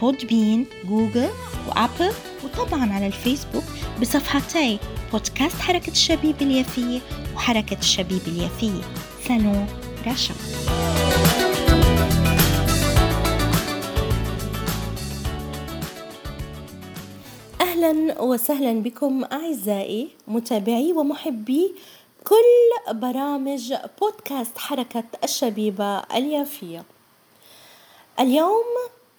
Podbean Google وابل وطبعا على الفيسبوك بصفحتي بودكاست حركة الشبيب اليافية وحركة الشبيب اليافية. سالون رشا. أهلا وسهلا بكم أعزائي متابعي ومحبي كل برامج بودكاست حركة الشبيبة اليافية. اليوم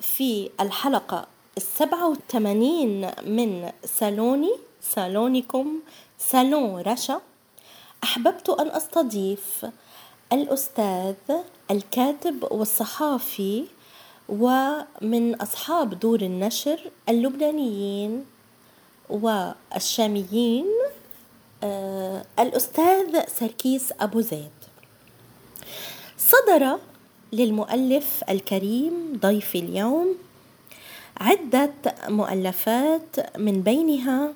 في الحلقة السبعة والثمانين من سالوني صالونكم صالون رشا أحببت أن أستضيف الأستاذ الكاتب والصحافي ومن أصحاب دور النشر اللبنانيين والشاميين آه الأستاذ سركيس أبو زيد. صدر للمؤلف الكريم ضيفي اليوم. عدة مؤلفات من بينها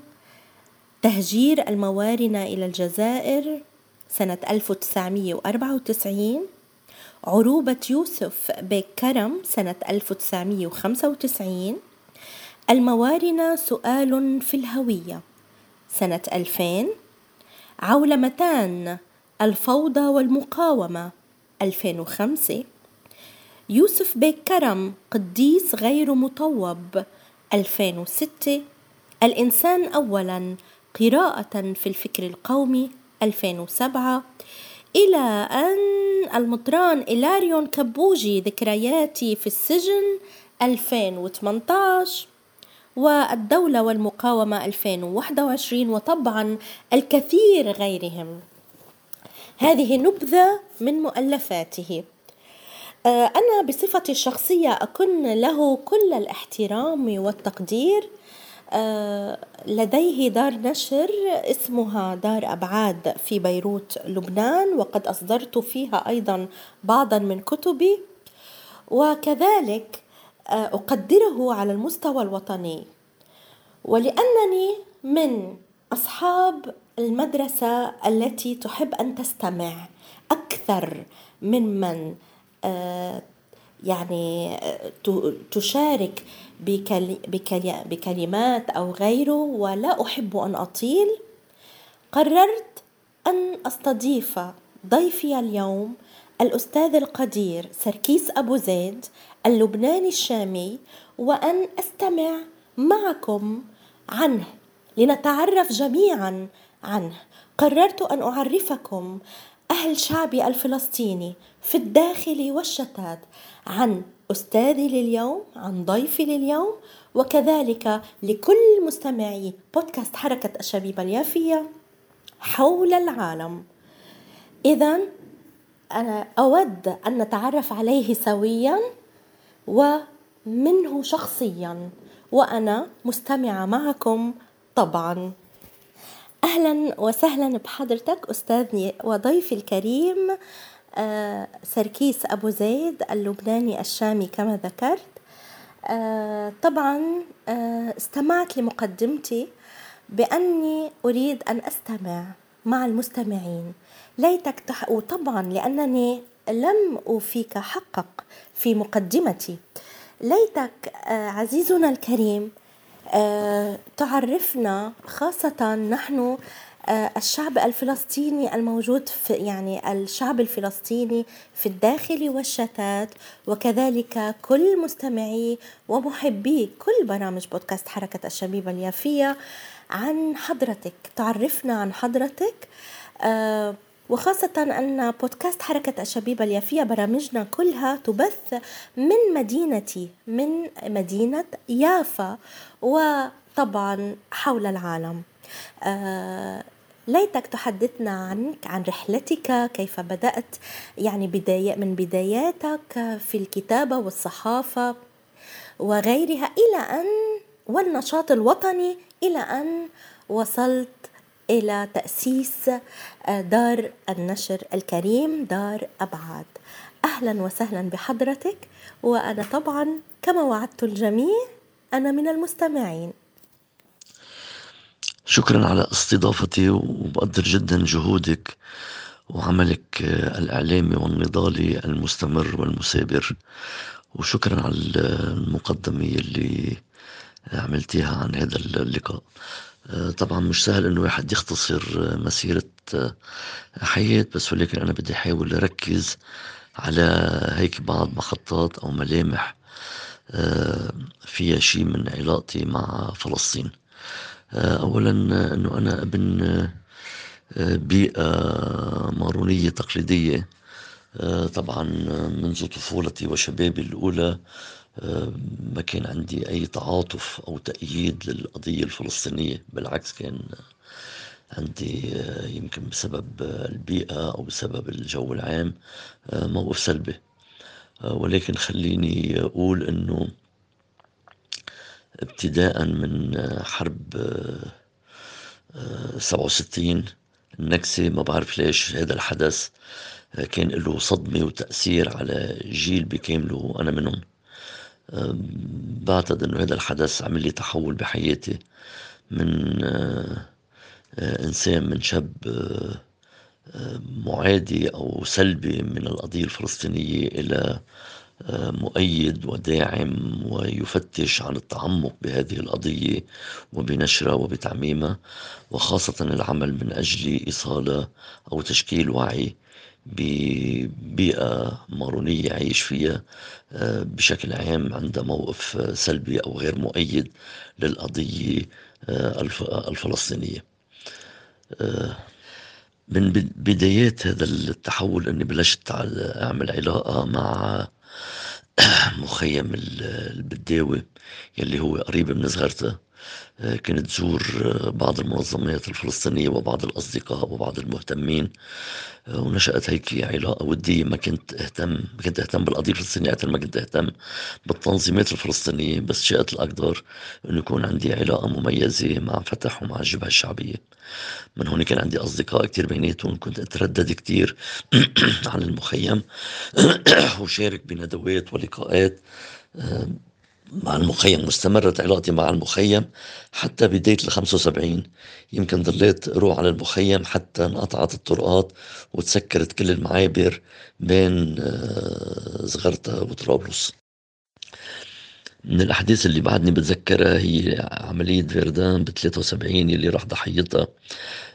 تهجير الموارنة إلى الجزائر سنة 1994 عروبة يوسف بيك كرم سنة 1995 الموارنة سؤال في الهوية سنة 2000 عولمتان الفوضى والمقاومة 2005 يوسف بيك كرم قديس غير مطوب. 2006 الإنسان أولاً قراءة في الفكر القومي. 2007 إلى أن المطران إلاريون كبوجي ذكرياتي في السجن. 2018 والدولة والمقاومة. 2021 وطبعا الكثير غيرهم. هذه نبذة من مؤلفاته. أنا بصفتي الشخصية أكن له كل الاحترام والتقدير. آه، لديه دار نشر اسمها دار أبعاد في بيروت لبنان وقد أصدرت فيها أيضا بعضا من كتبي. وكذلك آه، أقدره على المستوى الوطني. ولأنني من أصحاب المدرسة التي تحب أن تستمع أكثر ممن آه، يعني تشارك بكلمات أو غيره ولا أحب أن أطيل. قررت أن أستضيف ضيفي اليوم الأستاذ القدير سركيس أبو زيد اللبناني الشامي وأن أستمع معكم عنه لنتعرف جميعا عنه. قررت أن أعرفكم أهل شعبي الفلسطيني في الداخل والشتات عن أستاذي لليوم عن ضيفي لليوم وكذلك لكل مستمعي بودكاست حركة الشبيبة اليافية حول العالم. إذا أنا أود أن نتعرف عليه سويا ومنه شخصيا وأنا مستمعة معكم طبعا. أهلا وسهلا بحضرتك أستاذي وضيفي الكريم آه، سركيس أبو زيد اللبناني الشامي كما ذكرت. آه، طبعا آه، استمعت لمقدمتي بأني أريد أن أستمع مع المستمعين. ليتك تح... وطبعا لأنني لم أوفيك حقك في مقدمتي. ليتك عزيزنا الكريم تعرفنا خاصة نحن آه، الشعب الفلسطيني الموجود في يعني الشعب الفلسطيني في الداخل والشتات وكذلك كل مستمعي ومحبي كل برامج بودكاست حركة الشبيبة اليافية عن حضرتك. تعرفنا عن حضرتك آه، وخاصة أن بودكاست حركة الشبيبة اليافية برامجنا كلها تبث من مدينتي من مدينة يافا وطبعا حول العالم. آه ليتك تحدثنا عنك عن رحلتك كيف بدأت يعني بداية من بداياتك في الكتابة والصحافة وغيرها إلى أن والنشاط الوطني إلى أن وصلت إلى تأسيس آه، دار النشر الكريم دار أبعاد. أهلا وسهلا بحضرتك وأنا طبعا كما وعدت الجميع أنا من المستمعين. شكرا على استضافتي وبقدر جدا جهودك وعملك الإعلامي والنضالي المستمر والمثابر وشكرا على المقدمة اللي عملتيها عن هذا اللقاء. طبعا مش سهل إنه واحد يختصر مسيرة حياة بس ولكن أنا بدي أحاول أركز على هيك بعض محطات أو ملامح فيها شيء من علاقتي مع فلسطين. اولا إنه أنا ابن بيئة مارونية تقليدية طبعا منذ طفولتي وشبابي الأولى ما كان عندي أي تعاطف أو تأييد للقضية الفلسطينية بالعكس كان عندي يمكن بسبب البيئة أو بسبب الجو العام موقف سلبي. ولكن خليني أقول أنه ابتداء من حرب سبعة وستين النكسة ما بعرف ليش هذا الحدث كان له صدمة وتأثير على جيل بكامله أنا منهم. بعتقد أنه هذا الحدث عمل لي تحول بحياتي من إنسان من شاب معادي أو سلبي من القضية الفلسطينية إلى مؤيد وداعم ويفتش عن التعمق بهذه القضية وبنشرها وبتعميمها وخاصة العمل من أجل إيصالها أو تشكيل وعي ببيئة مارونية عايش فيها بشكل عام عندها موقف سلبي أو غير مؤيد للقضية الفلسطينية. من بدايات هذا التحول أني بلشت أعمل علاقة مع مخيم البداوي يلي هو قريب من صغرته آه، كنت تزور آه، بعض المنظمات الفلسطينية وبعض الأصدقاء وبعض المهتمين آه، ونشأت هيك علاقة. ودية ما كنت أهتم ما كنت أهتم بالقضية الفلسطينية أكثر ما كنت أهتم بالتنظيمات الفلسطينية بس شاءت الأقدار أنه يكون عندي علاقة مميزة مع فتح ومع الجبهة الشعبية. من هون كان عندي أصدقاء كتير بيناتهم كنت أتردد كتير عن المخيم وشارك بندوات ولقاءات. مع المخيم واستمرت علاقتي مع المخيم حتى بداية ال 75 يمكن ضليت روح على المخيم حتى انقطعت الطرقات وتسكرت كل المعابر بين زغرتا آه، وطرابلس. من الأحداث اللي بعدني بتذكرها هي عملية فيردان ب 73 اللي راح ضحيتها.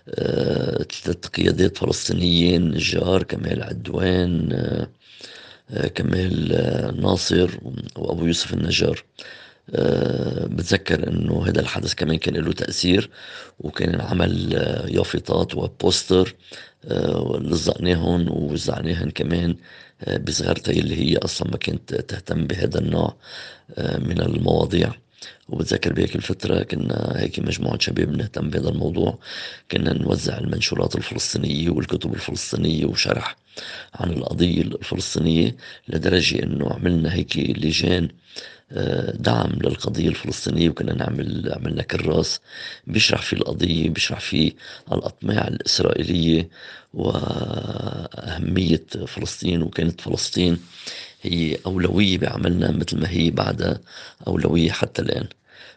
آه، ثلاث قيادات فلسطينيين نجار كمال عدوان آه، كمال آه، ناصر وأبو يوسف النجار. آه، بتذكر إنه هذا الحدث كمان كان له تأثير وكان عمل آه، يافطات وبوستر لزقناهم ووزعناهن كمان بصغرتي اللي هي أصلا ما كانت تهتم بهذا النوع من المواضيع. وبتذكر بهيك الفترة كنا هيك مجموعة شباب نهتم بهذا الموضوع. كنا نوزع المنشورات الفلسطينية والكتب الفلسطينية وشرح عن القضية الفلسطينية لدرجة إنه عملنا هيك لجان دعم للقضية الفلسطينية وكنا نعمل عملنا كراس بيشرح فيه القضية بيشرح فيه الأطماع الإسرائيلية وأهمية فلسطين وكانت فلسطين. هي أولوية بعملنا مثل ما هي بعدها أولوية حتى الآن.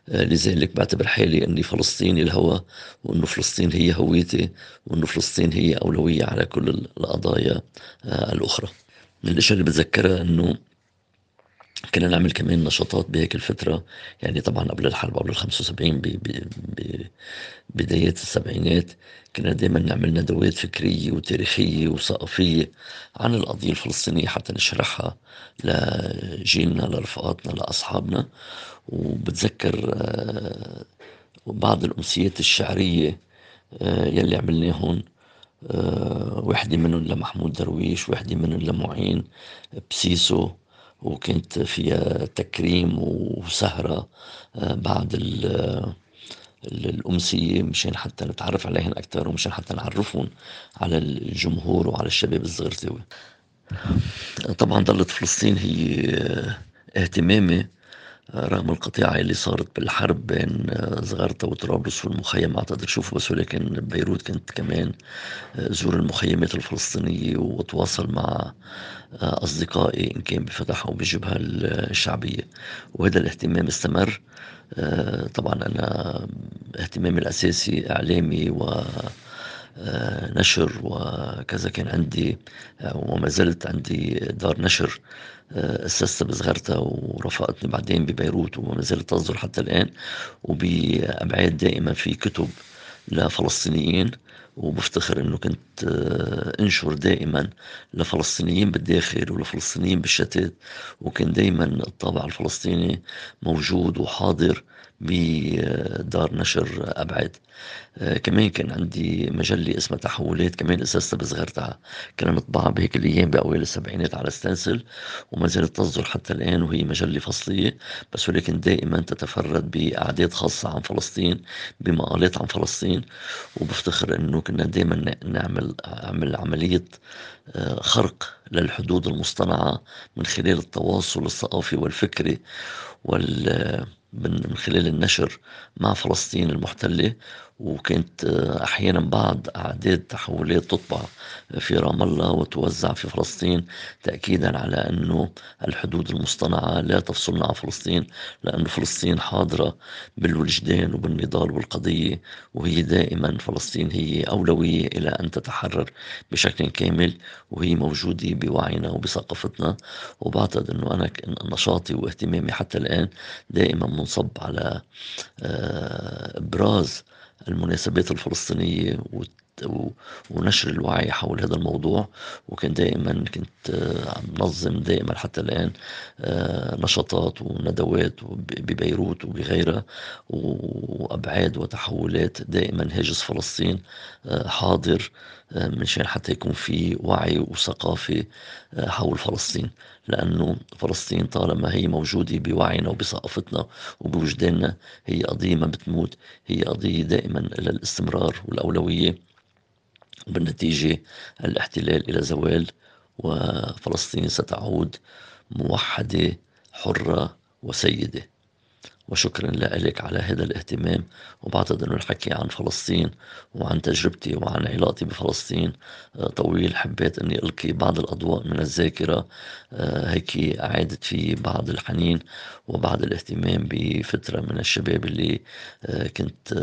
لذلك بعتبر حالي أني فلسطيني الهوى وأنه فلسطين هي هويتي وأنه فلسطين هي أولوية على كل القضايا آه، الأخرى. من الأشياء اللي بتذكرها أنه كنا نعمل كمان نشاطات بهيك الفترة. يعني طبعا قبل الحرب قبل ال 75 بدايات السبعينات كنا دائما نعمل ندوات فكرية وتاريخية وثقافية عن القضية الفلسطينية حتى نشرحها لجيلنا لرفقاتنا لأصحابنا. وبتذكر آه، بعض الأمسيات الشعرية آه، يلي عملناهن آه، وحدة منهم لمحمود درويش وحدة منهم لمعين بسيسو. وكانت فيها تكريم وسهرة بعد الأمسية مشان حتى نتعرف عليهن أكثر ومشان حتى نعرفهم على الجمهور وعلى الشباب الصغيرتاوي طبعا ضلت فلسطين هي اهتمامي رغم القطيعة اللي صارت بالحرب بين زغرتا وطرابلس والمخيم أعتقد شوفوا بس ولكن بيروت كنت كمان زور المخيمات الفلسطينية وتواصل مع أصدقائي إن كان بفتح أو بالجبهة الشعبية. وهذا الاهتمام استمر. طبعا أنا اهتمامي الأساسي إعلامي و نشر وكذا كان عندي وما زلت عندي دار نشر أسستها بصغرتها ورافقتني بعدين ببيروت وما زالت تصدر حتى الآن وبأبعاد دائما في كتب لفلسطينيين وبفتخر إنه كنت آه، أنشر دائما لفلسطينيين بالداخل ولفلسطينيين بالشتات وكان دائما الطابع الفلسطيني موجود وحاضر بدار نشر أبعاد. آه، كمان كان عندي مجلة اسمها تحولات كمان أسستها بصغرتها. كان مطبعة بهيك الأيام بأوائل السبعينات على ستانسل وما زالت تصدر حتى الآن وهي مجلة فصلية بس ولكن دائما تتفرد بأعداد خاصة عن فلسطين بمقالات عن فلسطين. وبفتخر أنه كنا دائما نعمل عمل عملية آه، خرق للحدود المصطنعة من خلال التواصل الثقافي والفكري وال من خلال النشر مع فلسطين المحتلة وكانت أحيانا بعض أعداد تحولات تطبع في رام الله وتوزع في فلسطين تأكيدا على أنه الحدود المصطنعة لا تفصلنا عن فلسطين لأن فلسطين حاضرة بالوجدان وبالنضال والقضية وهي دائما فلسطين هي أولوية إلى أن تتحرر بشكل كامل وهي موجودة بوعينا وبثقافتنا. وبعتقد أنه أنا نشاطي واهتمامي حتى الآن دائما منصب على آه، إبراز المناسبات الفلسطينية ونشر الوعي حول هذا الموضوع. وكان دائما كنت آه، عم نظم دائما حتى الآن آه، نشاطات وندوات ببيروت وبغيرها وأبعاد وتحولات دائما هاجس فلسطين آه، حاضر منشان حتى يكون في وعي وثقافة حول فلسطين. لأنه فلسطين طالما هي موجودة بوعينا وبثقافتنا وبوجداننا هي قضية ما بتموت هي قضية دائما للاستمرار والأولوية. وبالنتيجة الاحتلال إلى زوال وفلسطين ستعود موحدة حرة وسيدة. وشكرا لك على هذا الاهتمام. وبعتقد إنه الحكي عن فلسطين وعن تجربتي وعن علاقتي بفلسطين آه، طويل. حبيت إني ألقي بعض الأضواء من الذاكرة آه، هيك أعادت في بعض الحنين وبعض الاهتمام بفترة من الشباب اللي آه، كنت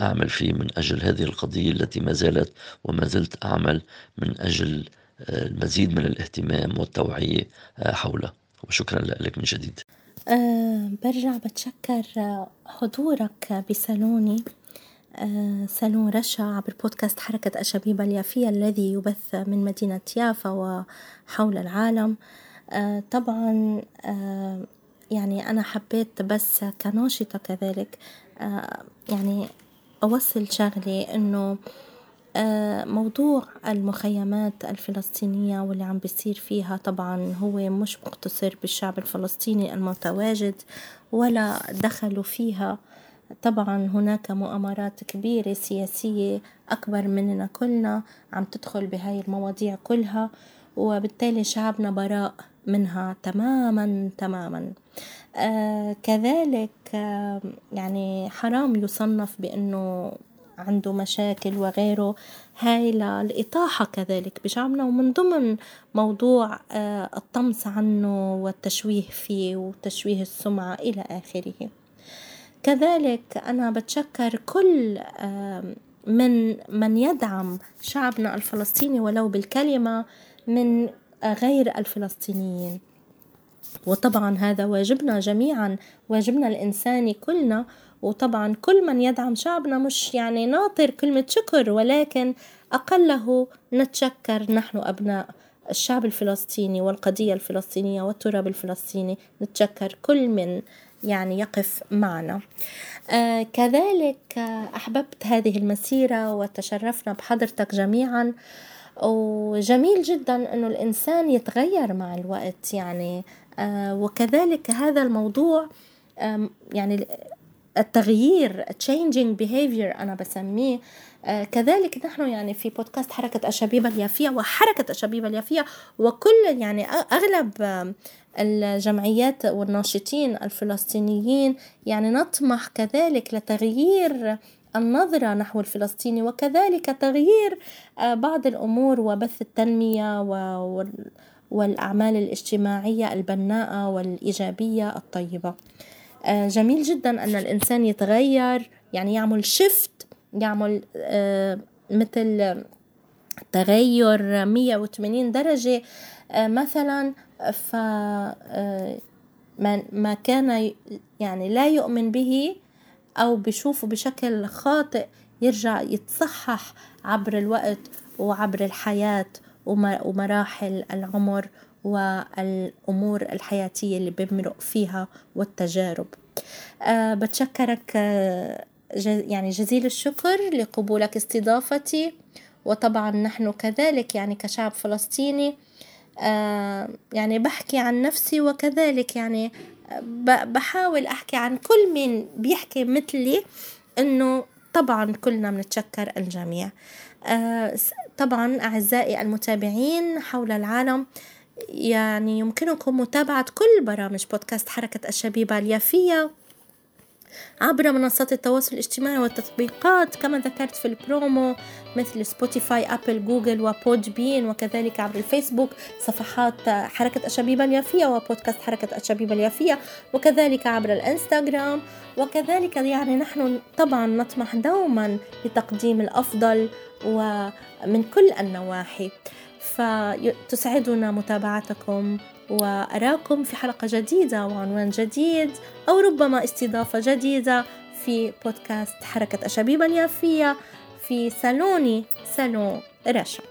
أعمل فيه من أجل هذه القضية التي ما زالت وما زلت أعمل من أجل المزيد من الاهتمام والتوعية حولها وشكرا لك من جديد. أه برجع بتشكر حضورك بصالوني. أه رشا عبر بودكاست حركة أشابيب اليافية الذي يبث من مدينة يافا وحول العالم. أه طبعا يعني أنا حبيت بس كناشطة كذلك أه يعني أوصل شغلي إنه آه، موضوع المخيمات الفلسطينية واللي عم بيصير فيها طبعا هو مش مقتصر بالشعب الفلسطيني المتواجد ولا دخلوا فيها. طبعا هناك مؤامرات كبيرة سياسية أكبر مننا كلنا عم تدخل بهاي المواضيع كلها وبالتالي شعبنا براء منها تماما تماما. آه كذلك آه يعني حرام يصنف بأنه عنده مشاكل وغيره. هاي للإطاحة كذلك بشعبنا ومن ضمن موضوع آه، الطمس عنه والتشويه فيه وتشويه السمعة إلى آخره. كذلك أنا بتشكر كل من من يدعم شعبنا الفلسطيني ولو بالكلمة من غير الفلسطينيين. وطبعا هذا واجبنا جميعا واجبنا الإنساني كلنا. وطبعا كل من يدعم شعبنا مش يعني ناطر كلمة شكر ولكن أقله نتشكر نحن أبناء الشعب الفلسطيني والقضية الفلسطينية والتراب الفلسطيني. نتشكر كل من يعني يقف معنا. آه كذلك أحببت هذه المسيرة وتشرفنا بحضرتك جميعا. وجميل جدا أنه الإنسان يتغير مع الوقت. يعني آه وكذلك هذا الموضوع يعني التغيير changing behavior أنا بسميه آه، كذلك نحن يعني في بودكاست حركة أشابيب اليافية وحركة أشابيب اليافية وكل يعني أغلب الجمعيات والناشطين الفلسطينيين يعني نطمح كذلك لتغيير النظرة نحو الفلسطيني وكذلك تغيير آه، بعض الأمور وبث التنمية والأعمال الاجتماعية البناءة والإيجابية الطيبة. آه، جميل جدا أن الإنسان يتغير يعني يعمل شفت يعمل آه، مثل تغير 180 درجة مثلا ف ما كان يعني لا يؤمن به أو بشوفه بشكل خاطئ يرجع يتصحح عبر الوقت وعبر الحياة. ومراحل العمر والأمور الحياتية اللي بمرق فيها والتجارب. أه بتشكرك أه يعني جزيل الشكر لقبولك استضافتي. وطبعا نحن كذلك يعني كشعب فلسطيني أه يعني بحكي عن نفسي وكذلك يعني بحاول أحكي عن كل مين بيحكي مثلي إنه طبعا كلنا بنتشكر الجميع. آه، طبعا أعزائي المتابعين حول العالم يعني يمكنكم متابعة كل برامج بودكاست حركة الشبيبة اليافية. عبر منصات التواصل الاجتماعي والتطبيقات كما ذكرت في البرومو مثل Spotify Apple Google و Podbean وكذلك عبر الفيسبوك صفحات حركة الشبيبة اليافية وبودكاست حركة الشبيبة اليافية وكذلك عبر الإنستغرام وكذلك يعني نحن طبعا نطمح دوما لتقديم الأفضل ومن كل النواحي. فتسعدنا متابعتكم. وأراكم في حلقة جديدة وعنوان جديد أو ربما استضافة جديدة في بودكاست حركة أشابيب اليافية في سالوني سالون رشا.